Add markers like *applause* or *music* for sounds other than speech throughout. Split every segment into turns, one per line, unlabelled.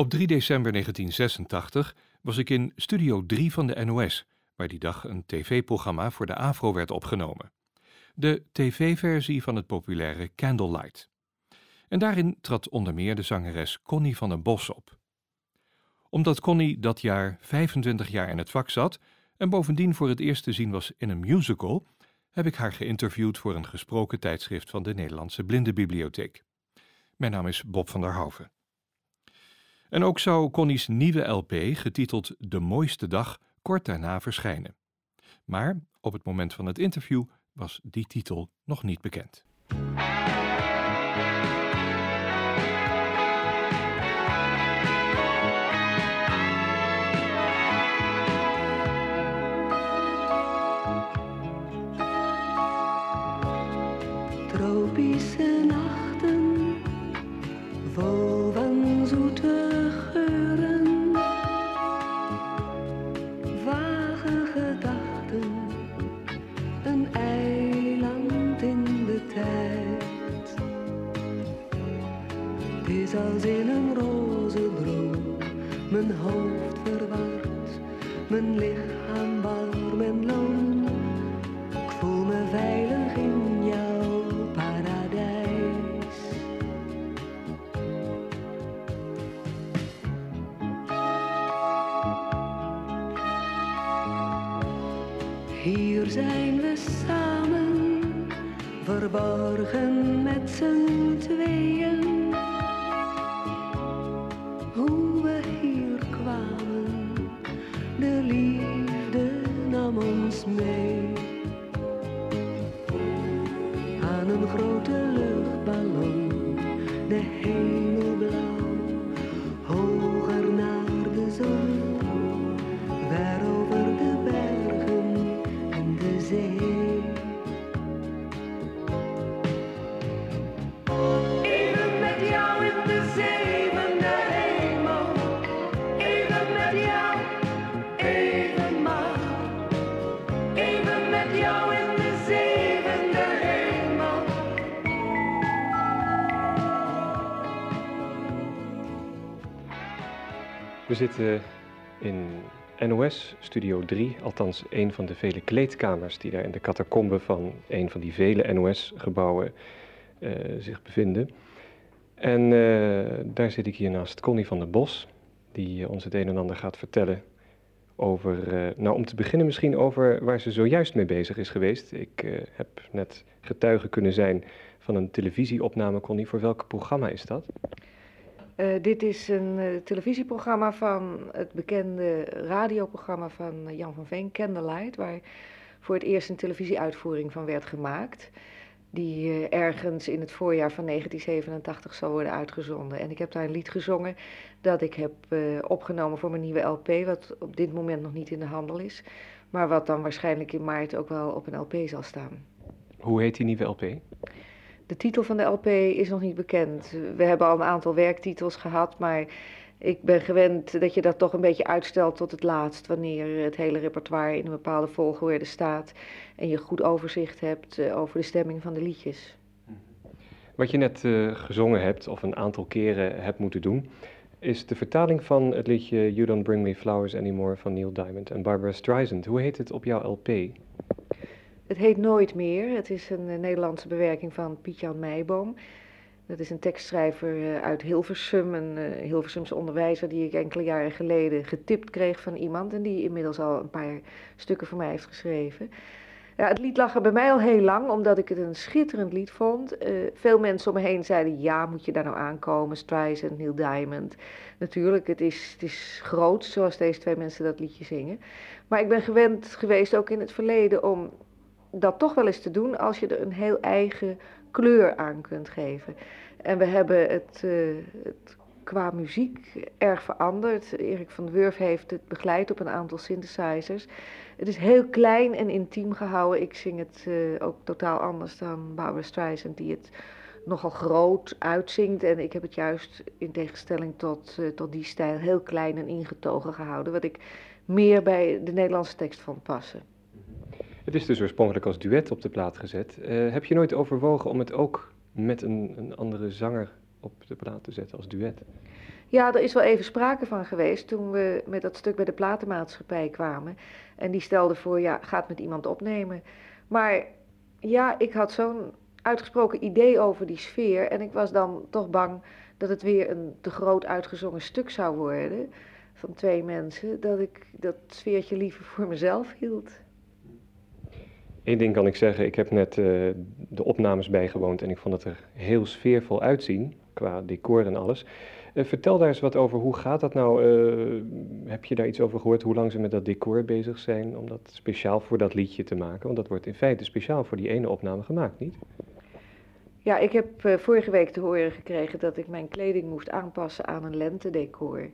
Op 3 december 1986 was ik in Studio 3 van de NOS, waar die dag een tv-programma voor de AVRO werd opgenomen. De tv-versie van het populaire Candlelight. En daarin trad onder meer de zangeres Connie van den Bos op. Omdat Connie dat jaar 25 jaar in het vak zat en bovendien voor het eerst te zien was in een musical, heb ik haar geïnterviewd voor een gesproken tijdschrift van de Nederlandse Blindenbibliotheek. Mijn naam is Bob van der Hoven. En ook zou Connie's nieuwe LP, getiteld De Mooiste Dag, kort daarna verschijnen. Maar op het moment van het interview was die titel nog niet bekend.
Zitten in NOS Studio 3, althans een van de vele kleedkamers die daar in de catacombe van een van die vele NOS-gebouwen eh, zich bevinden. En eh, daar zit ik hier naast Connie van der Bos, die ons het een en ander gaat vertellen over, eh, nou om te beginnen misschien over waar ze zojuist mee bezig is geweest. Ik heb net getuige kunnen zijn van een televisieopname, Connie. Voor welk programma is dat?
Eh, dit is een eh, televisieprogramma van het bekende radioprogramma van eh, Jan van Veen, Candlelight, waar voor het eerst een televisieuitvoering van werd gemaakt. Die ergens in het voorjaar van 1987 zal worden uitgezonden. En ik heb daar een lied gezongen dat ik heb opgenomen voor mijn nieuwe LP, wat op dit moment nog niet in de handel is. Maar wat dan waarschijnlijk in maart ook wel op een LP zal staan.
Hoe heet die nieuwe LP?
De titel van de LP is nog niet bekend. We hebben al een aantal werktitels gehad, maar ik ben gewend dat je dat toch een beetje uitstelt tot het laatst, wanneer het hele repertoire in een bepaalde volgorde staat en je goed overzicht hebt eh, over de stemming van de liedjes.
Wat je net eh, gezongen hebt, of een aantal keren hebt moeten doen, is de vertaling van het liedje You Don't Bring Me Flowers Anymore van Neil Diamond en Barbara Streisand. Hoe heet het op jouw LP?
Het heet Nooit meer. Het is een eh, Nederlandse bewerking van Piet-Jan Meijboom. Dat is een tekstschrijver eh, uit Hilversum, een eh, Hilversumse onderwijzer die ik enkele jaren geleden getipt kreeg van iemand en die inmiddels al een paar stukken voor mij heeft geschreven. Ja, het lied lag er bij mij al heel lang, omdat ik het een schitterend lied vond. Veel mensen om me heen zeiden, ja, moet je daar nou aankomen? Streisand, Neil Diamond. Natuurlijk, het is, het is groot, zoals deze twee mensen dat liedje zingen. Maar ik ben gewend geweest, ook in het verleden, om dat toch wel eens te doen als je er een heel eigen kleur aan kunt geven. En we hebben het, eh, het qua muziek erg veranderd. Erik van Wurf heeft het begeleid op een aantal synthesizers. Het is heel klein en intiem gehouden. Ik zing het eh, ook totaal anders dan Barbara Streisand, die het nogal groot uitzingt. En ik heb het juist in tegenstelling tot, eh, tot die stijl heel klein en ingetogen gehouden. Wat ik meer bij de Nederlandse tekst vond passen.
Het is dus oorspronkelijk als duet op de plaat gezet. Eh, heb je nooit overwogen om het ook met een, een andere zanger op de plaat te zetten als duet.
Ja, er is wel even sprake van geweest toen we met dat stuk bij de platenmaatschappij kwamen. En die stelde voor, ja, gaat met iemand opnemen. Maar ja, ik had zo'n uitgesproken idee over die sfeer. En ik was dan toch bang dat het weer een te groot uitgezongen stuk zou worden van twee mensen. Dat ik dat sfeertje liever voor mezelf hield.
Eén ding kan ik zeggen, ik heb net uh, de opnames bijgewoond en ik vond het er heel sfeervol uitzien, qua decor en alles. Uh, vertel daar eens wat over, hoe gaat dat nou? Uh, heb je daar iets over gehoord, hoe lang ze met dat decor bezig zijn om dat speciaal voor dat liedje te maken? Want dat wordt in feite speciaal voor die ene opname gemaakt, niet?
Ja, ik heb vorige week te horen gekregen dat ik mijn kleding moest aanpassen aan een lentedecor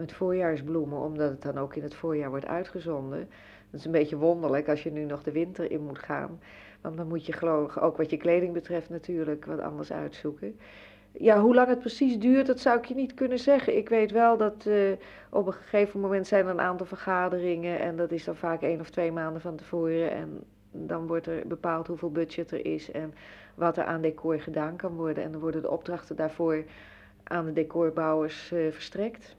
met voorjaarsbloemen, omdat het dan ook in het voorjaar wordt uitgezonden. Dat is een beetje wonderlijk als je nu nog de winter in moet gaan. Want dan moet je geloof ook wat je kleding betreft natuurlijk wat anders uitzoeken. Ja, hoe lang het precies duurt, dat zou ik je niet kunnen zeggen. Ik weet wel dat uh, op een gegeven moment zijn er een aantal vergaderingen en dat is dan vaak één of twee maanden van tevoren. En dan wordt er bepaald hoeveel budget er is en wat er aan decor gedaan kan worden. En dan worden de opdrachten daarvoor aan de decorbouwers uh, verstrekt.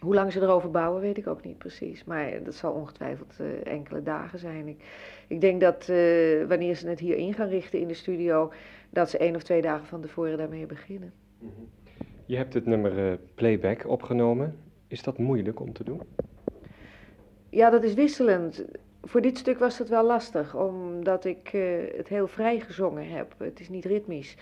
Hoe lang ze erover bouwen, weet ik ook niet precies. Maar dat zal ongetwijfeld uh, enkele dagen zijn. Ik, ik denk dat uh, wanneer ze het hier in gaan richten in de studio, dat ze één of twee dagen van tevoren daarmee beginnen. Mhm.
Je hebt het nummer uh, Playback opgenomen. Is dat moeilijk om te doen?
Ja, dat is wisselend. Voor dit stuk was het wel lastig, omdat ik het heel vrij gezongen heb. Het is niet ritmisch.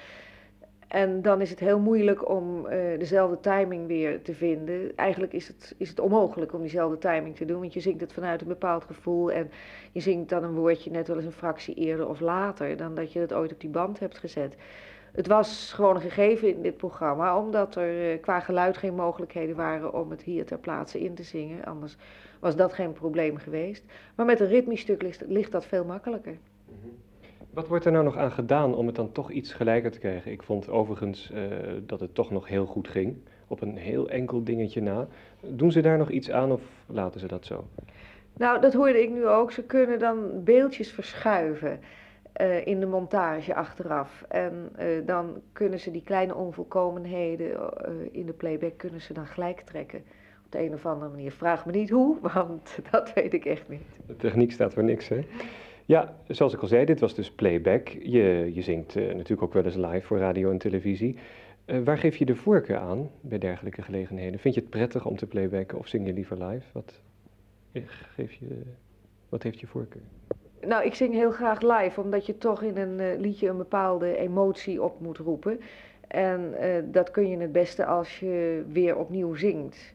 En dan is het heel moeilijk om uh, dezelfde timing weer te vinden. Eigenlijk is het, is het onmogelijk om diezelfde timing te doen, want je zingt het vanuit een bepaald gevoel en je zingt dan een woordje net wel eens een fractie eerder of later dan dat je het ooit op die band hebt gezet. Het was gewoon een gegeven in dit programma, omdat er uh, qua geluid geen mogelijkheden waren om het hier ter plaatse in te zingen. Anders was dat geen probleem geweest. Maar met een ritmisch stuk ligt dat veel makkelijker.
Wat wordt er nou nog aan gedaan om het dan toch iets gelijker te krijgen? Ik vond overigens uh, dat het toch nog heel goed ging, op een heel enkel dingetje na. Doen ze daar nog iets aan of laten ze dat zo?
Nou, dat hoorde ik nu ook. Ze kunnen dan beeldjes verschuiven uh, in de montage achteraf. En uh, dan kunnen ze die kleine onvolkomenheden in de playback kunnen ze dan gelijk trekken. Op de een of andere manier. Vraag me niet hoe, *laughs* want dat weet ik echt niet.
De techniek staat voor niks, hè? Ja, zoals ik al zei, dit was dus playback. Je, je zingt uh, natuurlijk ook wel eens live voor radio en televisie. Uh, waar geef je de voorkeur aan bij dergelijke gelegenheden? Vind je het prettig om te playbacken of zing je liever live? Wat, eh, geef je, wat heeft je voorkeur?
Nou, ik zing heel graag live, omdat je toch in een liedje een bepaalde emotie op moet roepen. En dat kun je het beste als je weer opnieuw zingt.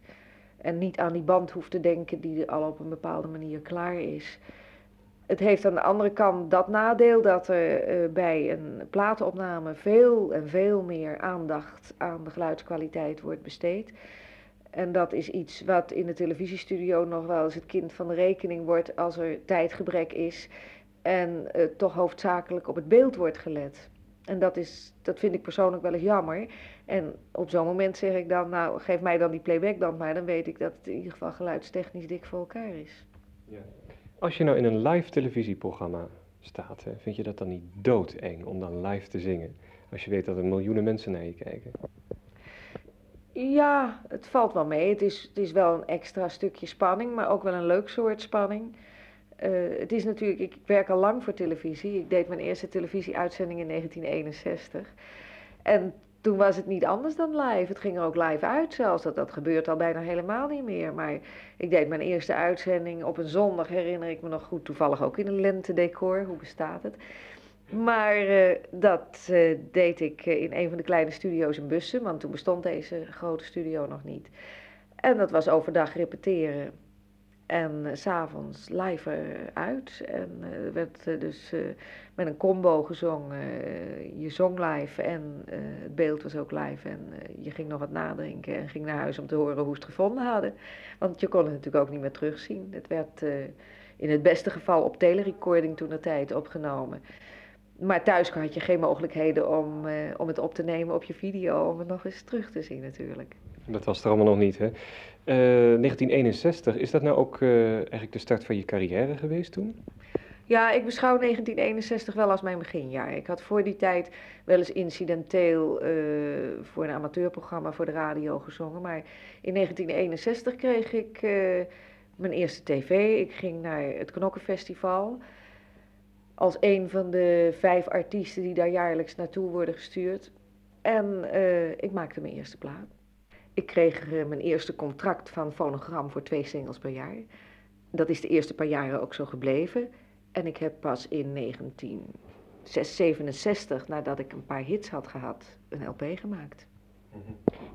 En niet aan die band hoeft te denken die al op een bepaalde manier klaar is. Het heeft aan de andere kant dat nadeel dat er uh, bij een platenopname veel en veel meer aandacht aan de geluidskwaliteit wordt besteed. En dat is iets wat in de televisiestudio nog wel eens het kind van de rekening wordt als er tijdgebrek is en uh, toch hoofdzakelijk op het beeld wordt gelet. En dat, is, dat vind ik persoonlijk wel eens jammer. En op zo'n moment zeg ik dan, nou geef mij dan die playback dan maar, dan weet ik dat het in ieder geval geluidstechnisch dik voor elkaar is.
Ja. Als je nou in een live televisieprogramma staat, vind je dat dan niet doodeng om dan live te zingen? Als je weet dat er miljoenen mensen naar je kijken.
Ja, het valt wel mee. Het is, het is wel een extra stukje spanning, maar ook wel een leuk soort spanning. Uh, het is natuurlijk, ik werk al lang voor televisie. Ik deed mijn eerste televisieuitzending in 1961. En toen was het niet anders dan live. Het ging er ook live uit zelfs. Dat, dat gebeurt al bijna helemaal niet meer. Maar ik deed mijn eerste uitzending op een zondag, herinner ik me nog goed. Toevallig ook in een lentedecor. Hoe bestaat het? Maar uh, dat uh, deed ik uh, in een van de kleine studio's in Bussen. Want toen bestond deze grote studio nog niet. En dat was overdag repeteren. En uh, s'avonds live uit. En uh, werd uh, dus met een combo gezongen. je zong live en het beeld was ook live. En je ging nog wat nadenken en ging naar huis om te horen hoe ze het gevonden hadden. Want je kon het natuurlijk ook niet meer terugzien. Het werd in het beste geval op telerecording toen de tijd opgenomen. Maar thuis had je geen mogelijkheden om, om het op te nemen op je video, om het nog eens terug te zien natuurlijk.
Dat was er allemaal nog niet, hè? Uh, 1961, is dat nou ook uh, eigenlijk de start van je carrière geweest toen?
Ja, ik beschouw 1961 wel als mijn beginjaar. Ik had voor die tijd wel eens incidenteel eh, voor een amateurprogramma voor de radio gezongen. Maar in 1961 kreeg ik eh, mijn eerste tv. Ik ging naar het Knokkenfestival. Als een van de vijf artiesten die daar jaarlijks naartoe worden gestuurd. En eh, ik maakte mijn eerste plaat. Ik kreeg mijn eerste contract van Fonogram voor twee singles per jaar. Dat is de eerste paar jaren ook zo gebleven. En ik heb pas in 1967, nadat ik een paar hits had gehad, een LP gemaakt.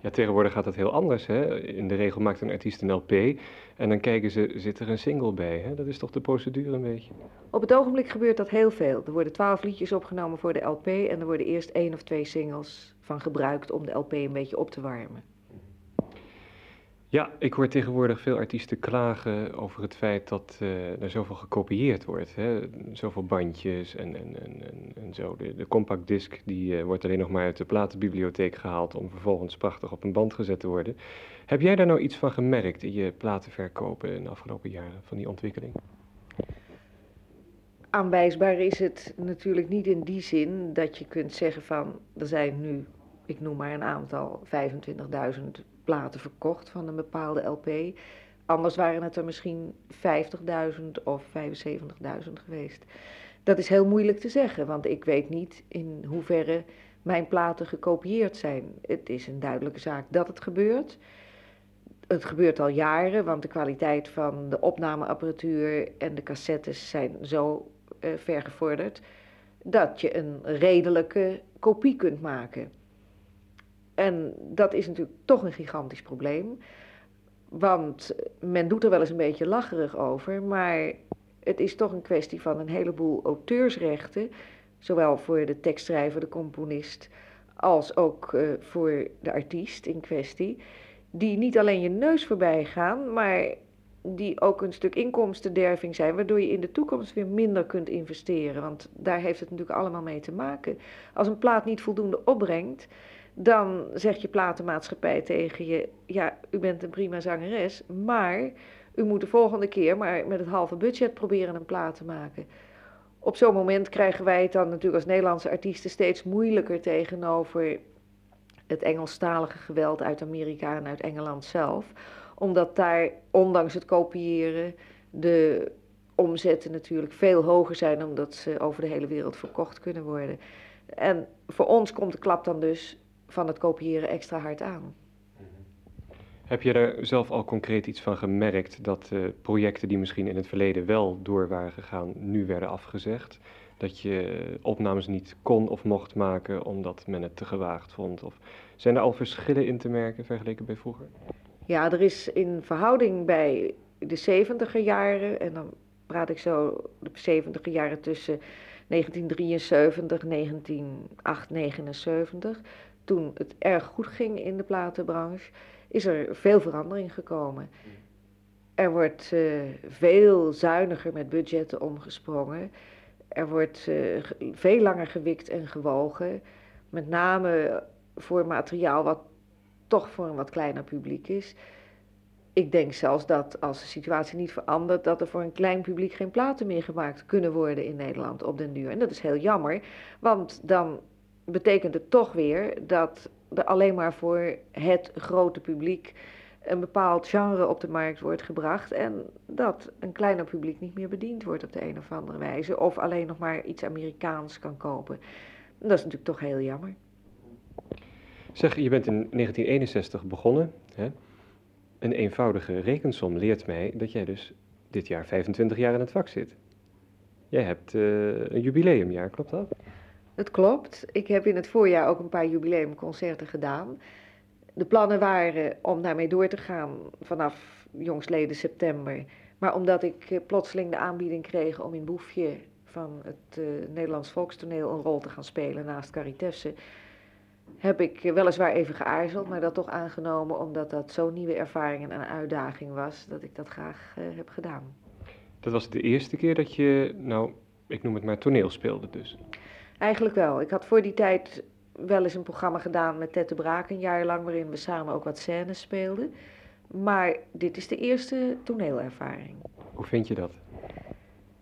Ja, tegenwoordig gaat dat heel anders. Hè? In de regel maakt een artiest een LP en dan kijken ze, zit er een single bij? Hè? Dat is toch de procedure een beetje?
Op het ogenblik gebeurt dat heel veel. Er worden twaalf liedjes opgenomen voor de LP en er worden eerst één of twee singles van gebruikt om de LP een beetje op te warmen.
Ja, ik hoor tegenwoordig veel artiesten klagen over het feit dat uh, er zoveel gekopieerd wordt. Hè? Zoveel bandjes en, en, en, en zo. De, de compact disc die, uh, wordt alleen nog maar uit de platenbibliotheek gehaald om vervolgens prachtig op een band gezet te worden. Heb jij daar nou iets van gemerkt in je platenverkopen in de afgelopen jaren, van die ontwikkeling?
Aanwijsbaar is het natuurlijk niet in die zin dat je kunt zeggen van er zijn nu, ik noem maar een aantal, 25.000 platen verkocht van een bepaalde LP. Anders waren het er misschien 50.000 of 75.000 geweest. Dat is heel moeilijk te zeggen, want ik weet niet in hoeverre mijn platen gekopieerd zijn. Het is een duidelijke zaak dat het gebeurt. Het gebeurt al jaren, want de kwaliteit van de opnameapparatuur en de cassettes zijn zo uh, ver gevorderd dat je een redelijke kopie kunt maken. En dat is natuurlijk toch een gigantisch probleem. Want men doet er wel eens een beetje lacherig over, maar het is toch een kwestie van een heleboel auteursrechten, zowel voor de tekstschrijver, de componist, als ook uh, voor de artiest in kwestie, die niet alleen je neus voorbij gaan, maar die ook een stuk inkomstenderving zijn, waardoor je in de toekomst weer minder kunt investeren. Want daar heeft het natuurlijk allemaal mee te maken. Als een plaat niet voldoende opbrengt, dan zegt je platenmaatschappij tegen je: Ja, u bent een prima zangeres, maar u moet de volgende keer maar met het halve budget proberen een plaat te maken. Op zo'n moment krijgen wij het dan natuurlijk als Nederlandse artiesten steeds moeilijker tegenover het Engelstalige geweld uit Amerika en uit Engeland zelf. Omdat daar, ondanks het kopiëren, de omzetten natuurlijk veel hoger zijn, omdat ze over de hele wereld verkocht kunnen worden. En voor ons komt de klap dan dus van het kopiëren extra hard aan.
Heb je er zelf al concreet iets van gemerkt dat uh, projecten die misschien in het verleden wel door waren gegaan, nu werden afgezegd? Dat je opnames niet kon of mocht maken omdat men het te gewaagd vond? Of zijn er al verschillen in te merken vergeleken bij vroeger?
Ja, er is in verhouding bij de 70 jaren, en dan praat ik zo de 70 jaren tussen 1973 en 1979, toen het erg goed ging in de platenbranche, is er veel verandering gekomen. Er wordt uh, veel zuiniger met budgetten omgesprongen. Er wordt uh, veel langer gewikt en gewogen. Met name voor materiaal wat toch voor een wat kleiner publiek is. Ik denk zelfs dat als de situatie niet verandert, dat er voor een klein publiek geen platen meer gemaakt kunnen worden in Nederland op den duur. En dat is heel jammer, want dan betekent het toch weer dat er alleen maar voor het grote publiek een bepaald genre op de markt wordt gebracht en dat een kleiner publiek niet meer bediend wordt op de een of andere wijze of alleen nog maar iets Amerikaans kan kopen. Dat is natuurlijk toch heel jammer.
Zeg, je bent in 1961 begonnen. Hè? Een eenvoudige rekensom leert mij dat jij dus dit jaar 25 jaar in het vak zit. Jij hebt uh, een jubileumjaar, klopt dat?
Het klopt. Ik heb in het voorjaar ook een paar jubileumconcerten gedaan. De plannen waren om daarmee door te gaan vanaf jongsleden september. Maar omdat ik eh, plotseling de aanbieding kreeg om in Boefje van het uh, Nederlands Volkstoneel een rol te gaan spelen naast Caritesse, heb ik weliswaar even geaarzeld, maar dat toch aangenomen omdat dat zo'n nieuwe ervaring en een uitdaging was, dat ik dat graag heb gedaan.
Dat was de eerste keer dat je, nou, ik noem het maar toneel speelde dus?
Eigenlijk wel. Ik had voor die tijd wel eens een programma gedaan met Tette Braak een jaar lang, waarin we samen ook wat scènes speelden. Maar dit is de eerste toneelervaring.
Hoe vind je dat?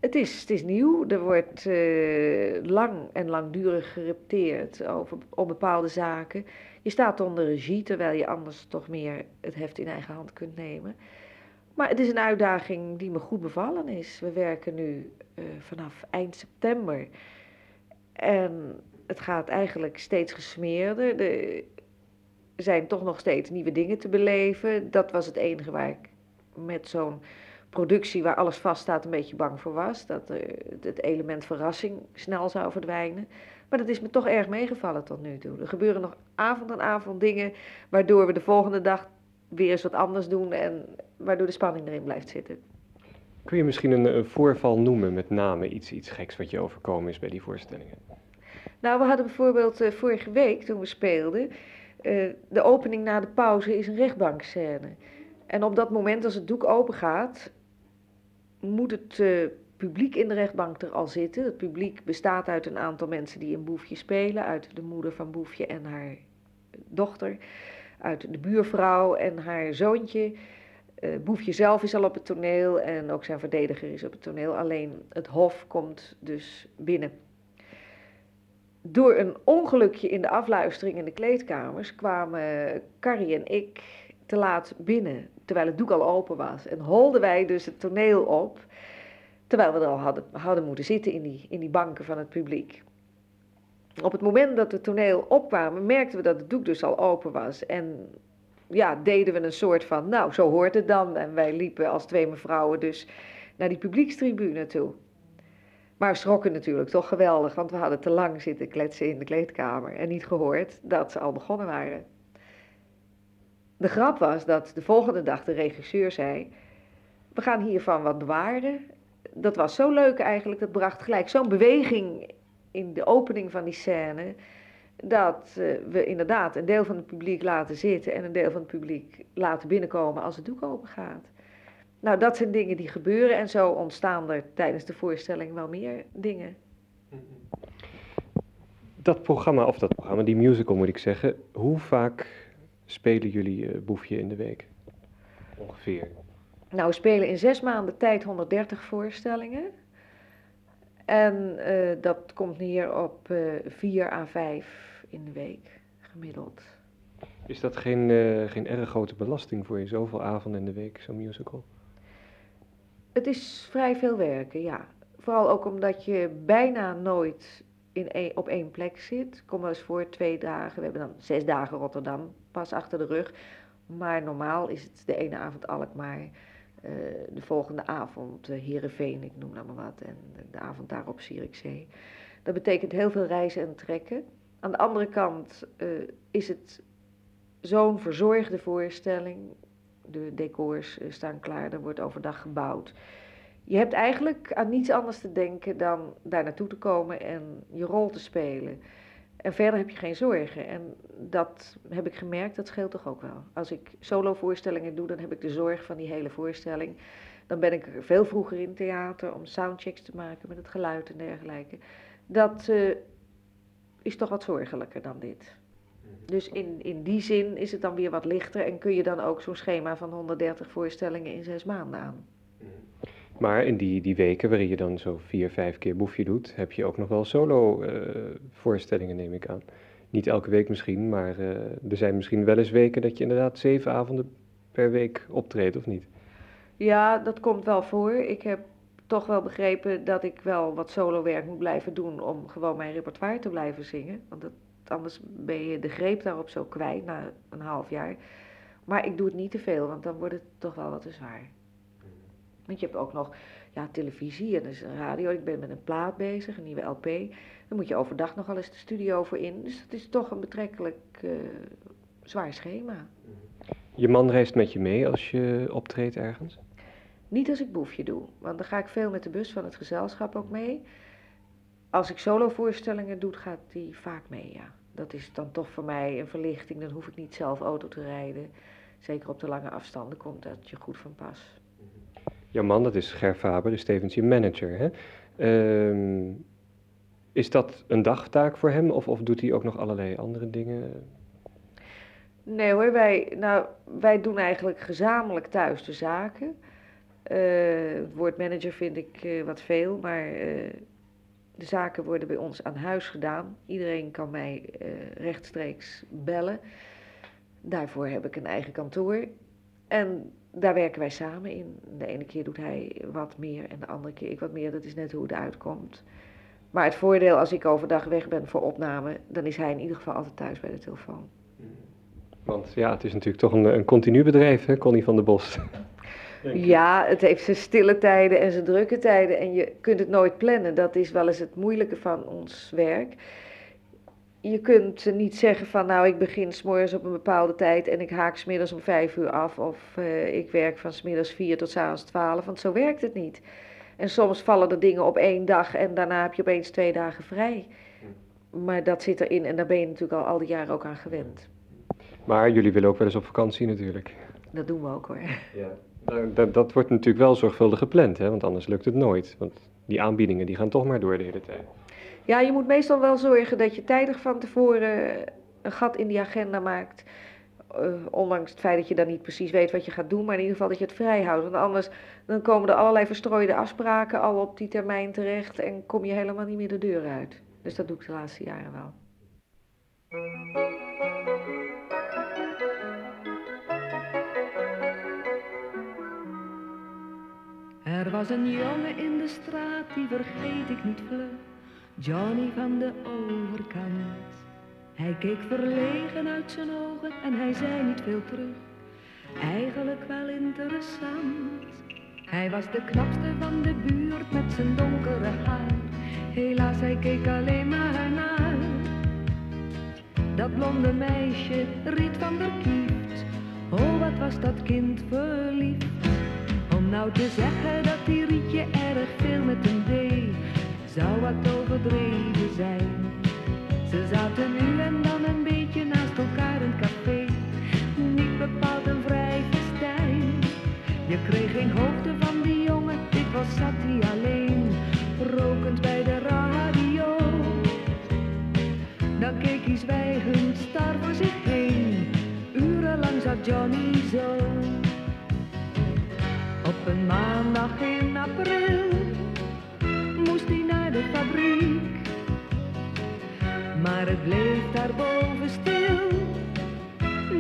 Het is, het is nieuw. Er wordt eh, lang en langdurig gerepeteerd over, op bepaalde zaken. Je staat onder regie, terwijl je anders toch meer het heft in eigen hand kunt nemen. Maar het is een uitdaging die me goed bevallen is. We werken nu eh, vanaf eind september. En het gaat eigenlijk steeds gesmeerder. Er zijn toch nog steeds nieuwe dingen te beleven. Dat was het enige waar ik met zo'n productie waar alles vaststaat een beetje bang voor was. Dat het element verrassing snel zou verdwijnen. Maar dat is me toch erg meegevallen tot nu toe. Er gebeuren nog avond aan avond dingen waardoor we de volgende dag weer eens wat anders doen en waardoor de spanning erin blijft zitten.
Kun je misschien een, voorval noemen met name iets, iets geks wat je overkomen is bij die voorstellingen?
Nou, we hadden bijvoorbeeld uh, vorige week toen we speelden, uh, de opening na de pauze is een rechtbankscène. En op dat moment als het doek open gaat, moet het uh, publiek in de rechtbank er al zitten. Het publiek bestaat uit een aantal mensen die een boefje spelen, uit de moeder van Boefje en haar dochter, uit de buurvrouw en haar zoontje. Uh, Boefje zelf is al op het toneel en ook zijn verdediger is op het toneel. Alleen het hof komt dus binnen. Door een ongelukje in de afluistering in de kleedkamers kwamen Carrie en ik te laat binnen, terwijl het doek al open was. En holden wij dus het toneel op, terwijl we er al hadden, hadden moeten zitten in die, in die banken van het publiek. Op het moment dat het toneel opkwamen, merkten we dat het doek dus al open was. En ja, deden we een soort van, nou, zo hoort het dan. En wij liepen als twee mevrouwen dus naar die publiekstribune toe. Maar schrokken natuurlijk toch geweldig, want we hadden te lang zitten kletsen in de kleedkamer en niet gehoord dat ze al begonnen waren. De grap was dat de volgende dag de regisseur zei: We gaan hiervan wat bewaren. Dat was zo leuk eigenlijk, dat bracht gelijk zo'n beweging in de opening van die scène. Dat uh, we inderdaad een deel van het publiek laten zitten en een deel van het publiek laten binnenkomen als het doek open gaat. Nou, dat zijn dingen die gebeuren en zo ontstaan er tijdens de voorstelling wel meer dingen.
Dat programma, of dat programma, die musical moet ik zeggen, hoe vaak spelen jullie uh, Boefje in de week? Ongeveer.
Nou, we spelen in zes maanden tijd 130 voorstellingen. En uh, dat komt neer op uh, vier à vijf in de week, gemiddeld.
Is dat geen, geen erg grote belasting voor je, zoveel avonden in de week, zo'n musical?
Het is vrij veel werken, ja. Vooral ook omdat je bijna nooit in een, op één plek zit. Kom wel eens voor twee dagen. We hebben dan zes dagen Rotterdam pas achter de rug. Maar normaal is het de ene avond Alkmaar, uh, de volgende avond uh, Heerenveen, ik noem nou maar wat, en de avond daarop Zierikzee. Dat betekent heel veel reizen en trekken. Aan de andere kant uh, is het zo'n verzorgde voorstelling. De decors staan klaar, er wordt overdag gebouwd. Je hebt eigenlijk aan niets anders te denken dan daar naartoe te komen en je rol te spelen. En verder heb je geen zorgen. En dat heb ik gemerkt, dat scheelt toch ook wel. Als ik solo-voorstellingen doe, dan heb ik de zorg van die hele voorstelling. Dan ben ik er veel vroeger in theater om soundchecks te maken met het geluid en dergelijke. Dat uh, is toch wat zorgelijker dan dit. Dus in, in die zin is het dan weer wat lichter en kun je dan ook zo'n schema van 130 voorstellingen in zes maanden aan.
Maar in die, die weken waarin je dan zo vier, vijf keer boefje doet, heb je ook nog wel solo uh, voorstellingen, neem ik aan. Niet elke week misschien, maar uh, er zijn misschien wel eens weken dat je inderdaad zeven avonden per week optreedt, of niet?
Ja, dat komt wel voor. Ik heb toch wel begrepen dat ik wel wat solo werk moet blijven doen om gewoon mijn repertoire te blijven zingen. Want anders ben je de greep daarop zo kwijt na een half jaar. Maar ik doe het niet te veel, want dan wordt het toch wel wat te zwaar. Want je hebt ook nog ja, televisie en dus radio. Ik ben met een plaat bezig, een nieuwe LP. Dan moet je overdag nog wel eens de studio voor in. Dus het is toch een betrekkelijk uh, zwaar schema.
Je man reist met je mee als je optreedt ergens?
Niet als ik boefje doe, want dan ga ik veel met de bus van het gezelschap ook mee. Als ik solovoorstellingen doe, gaat die vaak mee, ja. Dat is dan toch voor mij een verlichting. Dan hoef ik niet zelf auto te rijden. Zeker op de lange afstanden komt dat je goed van pas.
Jouw man, dat is Ger Faber, is tevens je manager. Hè? Uh, is dat een dagtaak voor hem of, of doet hij ook nog allerlei andere dingen?
Nee hoor, wij, nou, wij doen eigenlijk gezamenlijk thuis de zaken. het woord manager vind ik wat veel, maar de zaken worden bij ons aan huis gedaan. Iedereen kan mij rechtstreeks bellen. Daarvoor heb ik een eigen kantoor. En daar werken wij samen in. De ene keer doet hij wat meer en de andere keer ik wat meer. Dat is net hoe het uitkomt. Maar het voordeel als ik overdag weg ben voor opname, dan is hij in ieder geval altijd thuis bij de telefoon.
Want ja, het is natuurlijk toch een, een continu bedrijf, hè, Connie van der Bos.
Ja, het heeft zijn stille tijden en zijn drukke tijden en je kunt het nooit plannen. Dat is wel eens het moeilijke van ons werk je kunt niet zeggen van nou ik begin s'morgens op een bepaalde tijd en ik haak smiddags om vijf uur af of uh, ik werk van smiddags vier tot s'avonds twaalf, want zo werkt het niet. En soms vallen er dingen op één dag en daarna heb je opeens twee dagen vrij. Maar dat zit erin en daar ben je natuurlijk al al die jaren ook aan gewend.
Maar jullie willen ook wel eens op vakantie natuurlijk.
Dat doen we ook hoor.
Ja. Nou, dat, dat wordt natuurlijk wel zorgvuldig gepland, hè? want anders lukt het nooit. Want die aanbiedingen die gaan toch maar door de hele tijd.
Ja, je moet meestal wel zorgen dat je tijdig van tevoren een gat in die agenda maakt. Uh, ondanks het feit dat je dan niet precies weet wat je gaat doen, maar in ieder geval dat je het vrij houdt. Want anders dan komen er allerlei verstrooide afspraken al op die termijn terecht en kom je helemaal niet meer de deur uit. Dus dat doe ik de laatste jaren wel.
Er was een jongen in de straat, die vergeet ik niet vlug. Johnny van de overkant. Hij keek verlegen uit zijn ogen en hij zei niet veel terug. Eigenlijk wel interessant. Hij was de knapste van de buurt met zijn donkere haar. Helaas, hij keek alleen maar naar. Dat blonde meisje, Riet van der Kieft. Oh, wat was dat kind verliefd. Om nou te zeggen dat die Rietje erg veel met hem deed zou wat overdreven zijn. Ze zaten nu en dan een beetje naast elkaar in het café, niet bepaald een vrij festijn. Je kreeg geen hoogte van die jongen, dit was zat hij alleen, rokend bij de radio. Dan keek hij zwijgend star voor zich heen, urenlang zat Johnny zo. Op een maandag in april Maar het bleef daarboven stil.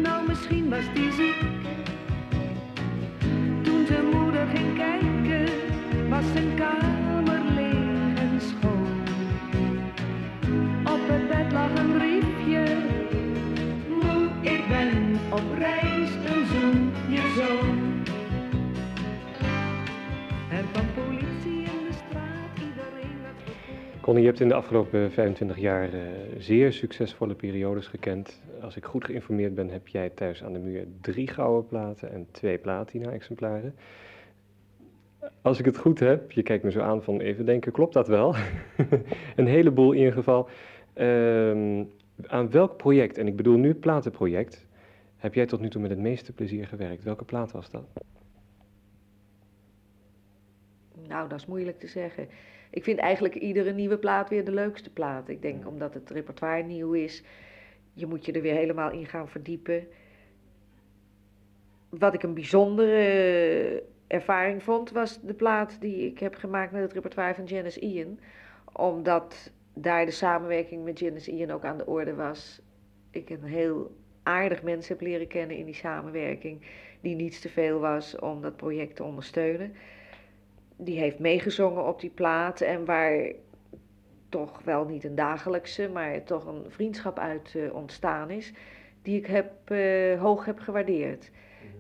Nou, misschien was hij ziek. Toen zijn moeder ging kijken, was zijn kamer
Connie, je hebt in de afgelopen 25 jaar uh, zeer succesvolle periodes gekend. Als ik goed geïnformeerd ben, heb jij thuis aan de muur drie gouden platen en twee platina-exemplaren. Als ik het goed heb, je kijkt me zo aan van even denken, klopt dat wel? *laughs* een heleboel in ieder geval. Uh, aan welk project, en ik bedoel nu het platenproject, heb jij tot nu toe met het meeste plezier gewerkt? Welke plaat was dat?
Nou, dat is moeilijk te zeggen. Ik vind eigenlijk iedere nieuwe plaat weer de leukste plaat. Ik denk omdat het repertoire nieuw is, je moet je er weer helemaal in gaan verdiepen. Wat ik een bijzondere ervaring vond, was de plaat die ik heb gemaakt met het repertoire van Janice Ian. Omdat daar de samenwerking met Janice Ian ook aan de orde was. Ik een heel aardig mens heb leren kennen in die samenwerking, die niets te veel was om dat project te ondersteunen die heeft meegezongen op die plaat en waar toch wel niet een dagelijkse, maar toch een vriendschap uit uh, ontstaan is, die ik heb, uh, hoog heb gewaardeerd.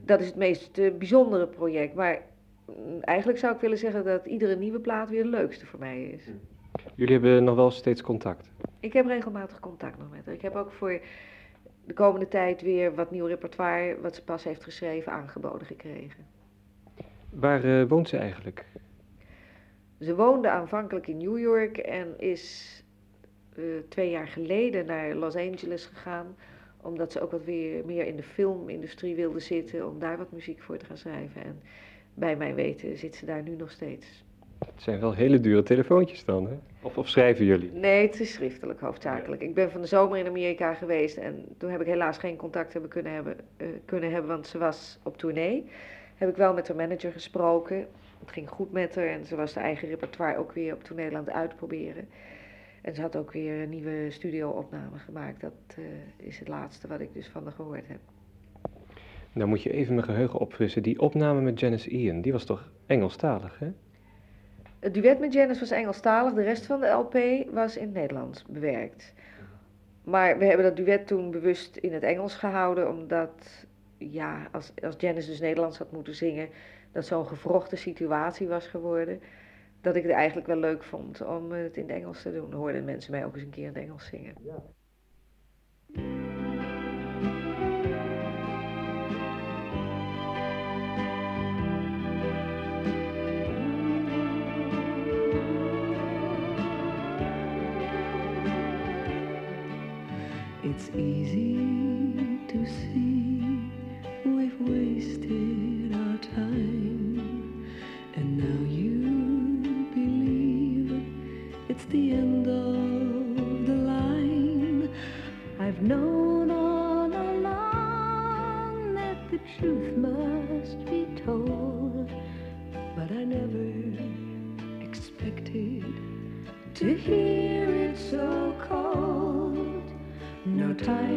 Dat is het meest uh, bijzondere project, maar mm, eigenlijk zou ik willen zeggen dat iedere nieuwe plaat weer de leukste voor mij is.
Jullie hebben nog wel steeds contact?
Ik heb regelmatig contact nog met haar. Ik heb ook voor de komende tijd weer wat nieuw repertoire, wat ze pas heeft geschreven, aangeboden gekregen.
Waar woont ze eigenlijk?
Ze woonde aanvankelijk in New York en is uh, twee jaar geleden naar Los Angeles gegaan. Omdat ze ook wat weer meer in de filmindustrie wilde zitten. Om daar wat muziek voor te gaan schrijven. En bij mijn weten zit ze daar nu nog steeds.
Het zijn wel hele dure telefoontjes dan, hè? Of, of schrijven jullie?
Nee, het is schriftelijk hoofdzakelijk. Ik ben van de zomer in Amerika geweest en toen heb ik helaas geen contact hebben kunnen hebben, uh, kunnen hebben want ze was op tournee. heb ik wel met de manager gesproken. Het ging goed met haar en ze was de eigen repertoire ook weer op Toneland uitproberen. En ze had ook weer een nieuwe studio-opname gemaakt. Dat uh, is het laatste wat ik dus van haar gehoord heb.
Nou moet je even mijn geheugen opfrissen. Die opname met Janice Ian, die was toch Engelstalig, hè?
Het duet met Janice was Engelstalig, de rest van de LP was in het Nederlands bewerkt. Maar we hebben dat duet toen bewust in het Engels gehouden, omdat, ja, als, als Janice dus Nederlands had moeten zingen, dat zo'n gevrochte situatie was geworden, dat ik het eigenlijk wel leuk vond om het in het Engels te doen. Hoorden mensen mij ook eens een keer in het Engels zingen.
Time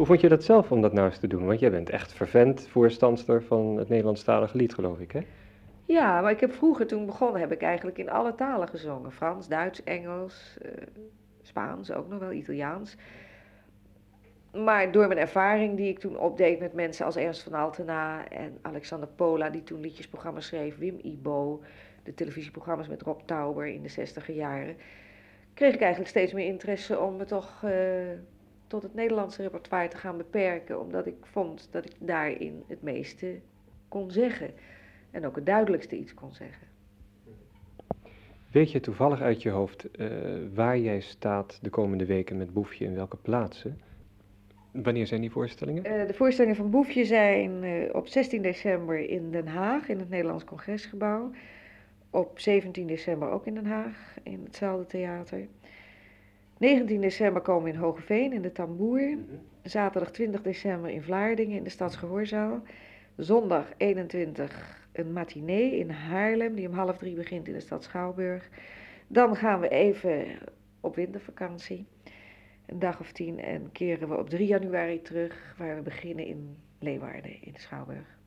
Hoe vond je dat zelf om dat nou eens te doen? Want jij bent echt vervent voorstandster van het Nederlandstalige lied, geloof ik, hè?
Ja, maar ik heb vroeger, toen begonnen, heb ik eigenlijk in alle talen gezongen. Frans, Duits, Engels, eh, Spaans, ook nog wel Italiaans. Maar door mijn ervaring die ik toen opdeed met mensen als Ernst van Altena en Alexander Pola, die toen liedjesprogramma's schreef, Wim Ibo, de televisieprogramma's met Rob Tauber in de zestiger jaren, kreeg ik eigenlijk steeds meer interesse om me toch eh, tot het Nederlandse repertoire te gaan beperken, omdat ik vond dat ik daarin het meeste kon zeggen en ook het duidelijkste iets kon zeggen.
Weet je toevallig uit je hoofd eh, waar jij staat de komende weken met Boefje in welke plaatsen? Wanneer zijn die voorstellingen?
Eh, de voorstellingen van Boefje zijn eh, op 16 december in Den Haag in het Nederlands Congresgebouw. Op 17 december ook in Den Haag in hetzelfde theater. 19 december komen we in Hogeveen in de Tamboer. Zaterdag 20 december in Vlaardingen in de Stadsgehoorzaal. Zondag 21 een matinee in Haarlem die om half drie begint in de stad Schouwburg. Dan gaan we even op wintervakantie. Een dag of tien en keren we op 3 januari terug waar we beginnen in Leeuwarden in de Schouwburg.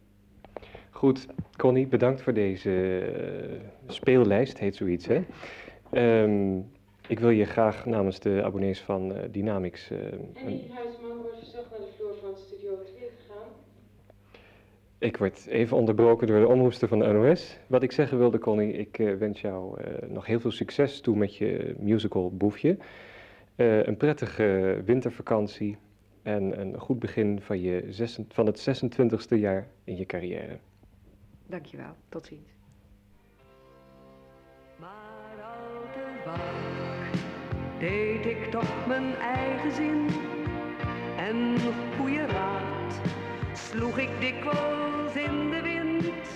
Goed, Connie, bedankt voor deze eh, speellijst, heet zoiets, hè? Ehm, ik wil je graag namens de abonnees van eh, Dynamics... eh,
En die huisman wordt terug naar de vloer van Studio 2 gegaan.
Ik word even onderbroken door de omroepster van de NOS. Wat ik zeggen wilde, Connie, ik eh, wens jou eh, nog heel veel succes toe met je musical Boefje. Eh, een prettige wintervakantie en een goed begin van, je van het 26e jaar in je carrière.
Dankjewel, tot ziens.
Deed ik toch mijn eigen zin en goede raad sloeg ik dikwijls in de wind.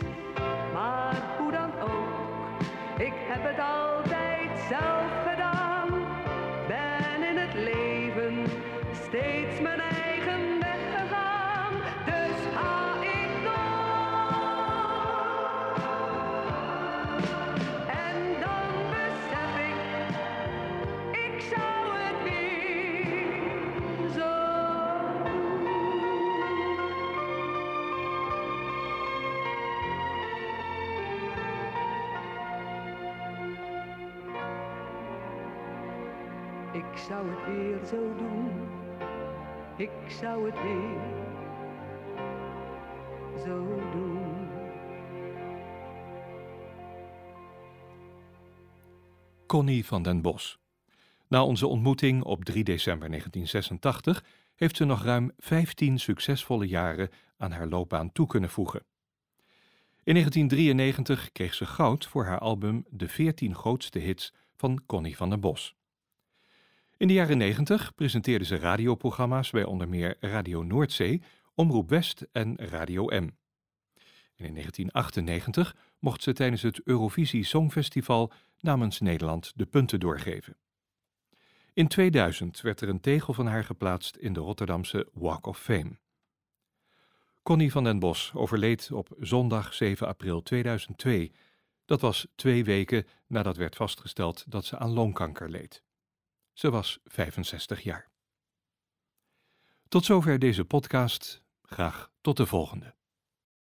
Maar hoe dan ook, ik heb het altijd zelf zou het weer zo doen. Ik zou het weer zo doen.
Connie van den Bos. Na onze ontmoeting op 3 december 1986 heeft ze nog ruim 15 succesvolle jaren aan haar loopbaan toe kunnen voegen. In 1993 kreeg ze goud voor haar album De 14 grootste hits van Connie van den Bos. In de jaren 90 presenteerde ze radioprogramma's bij onder meer Radio Noordzee, Omroep West en Radio M. In 1998 mocht ze tijdens het Eurovisie Songfestival namens Nederland de punten doorgeven. In 2000 werd er een tegel van haar geplaatst in de Rotterdamse Walk of Fame. Connie van den Bos overleed op zondag 7 april 2002. Dat was twee weken nadat werd vastgesteld dat ze aan longkanker leed. Ze was 65 jaar. Tot zover deze podcast. Graag tot de volgende.